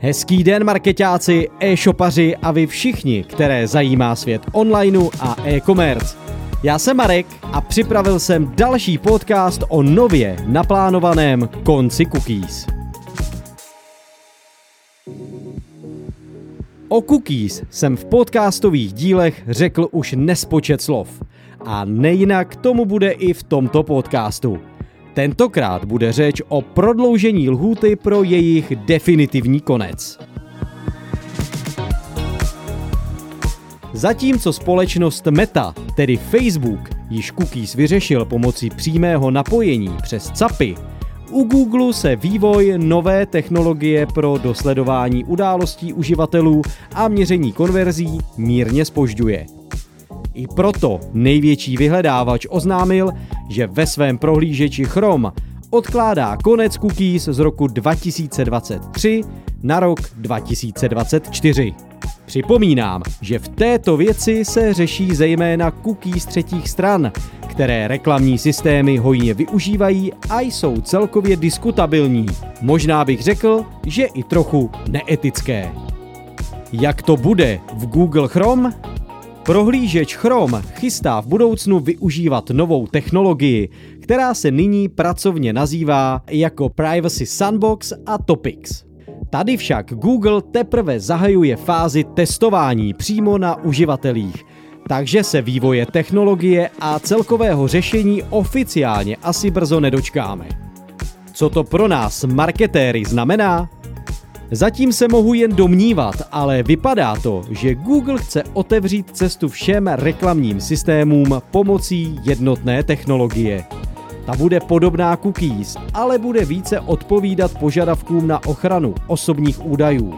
Hezký den marketáci, e-shopaři a vy všichni, které zajímá svět onlineu a e-commerce. Já jsem Marek a připravil jsem další podcast o nově naplánovaném konci cookies. O cookies jsem v podcastových dílech řekl už nespočet slov. A nejinak tomu bude i v tomto podcastu. Tentokrát bude řeč o prodloužení lhůty pro jejich definitivní konec. Zatímco společnost Meta, tedy Facebook, již cookies vyřešil pomocí přímého napojení přes CAPy, u Google se vývoj nové technologie pro dosledování událostí uživatelů a měření konverzí mírně spožďuje. I proto největší vyhledávač oznámil, že ve svém prohlížeči Chrome odkládá konec cookies z roku 2023 na rok 2024. Připomínám, že v této věci se řeší zejména cookies třetích stran, které reklamní systémy hojně využívají a jsou celkově diskutabilní. Možná bych řekl, že i trochu neetické. Jak to bude v Google Chrome? Prohlížeč Chrome chystá v budoucnu využívat novou technologii, která se nyní pracovně nazývá jako Privacy Sandbox a Topics. Tady však Google teprve zahajuje fázi testování přímo na uživatelích, takže se vývoje technologie a celkového řešení oficiálně asi brzo nedočkáme. Co to pro nás marketéry znamená? Zatím se mohu jen domnívat, ale vypadá to, že Google chce otevřít cestu všem reklamním systémům pomocí jednotné technologie. Ta bude podobná cookies, ale bude více odpovídat požadavkům na ochranu osobních údajů.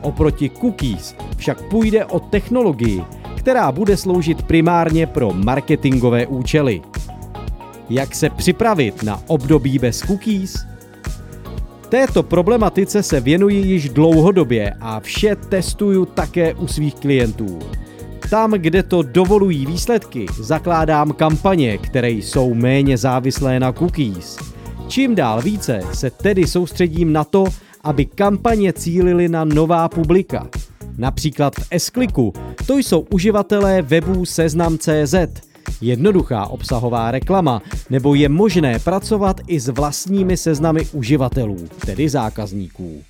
Oproti cookies však půjde o technologii, která bude sloužit primárně pro marketingové účely. Jak se připravit na období bez cookies? Této problematice se věnuji již dlouhodobě a vše testuju také u svých klientů. Tam, kde to dovolují výsledky, zakládám kampaně, které jsou méně závislé na cookies. Čím dál více se tedy soustředím na to, aby kampaně cílily na nová publika. Například v s to jsou uživatelé webů seznam.cz, jednoduchá obsahová reklama, nebo je možné pracovat i s vlastními seznamy uživatelů, tedy zákazníků.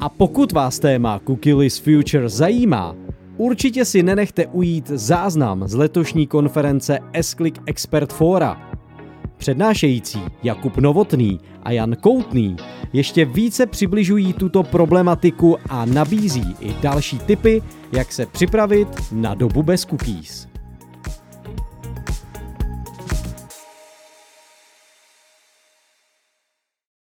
A pokud vás téma Cookieless Future zajímá, určitě si nenechte ujít záznam z letošní konference s Expert Fora. Přednášející Jakub Novotný a Jan Koutný ještě více přibližují tuto problematiku a nabízí i další tipy, jak se připravit na dobu bez cookies.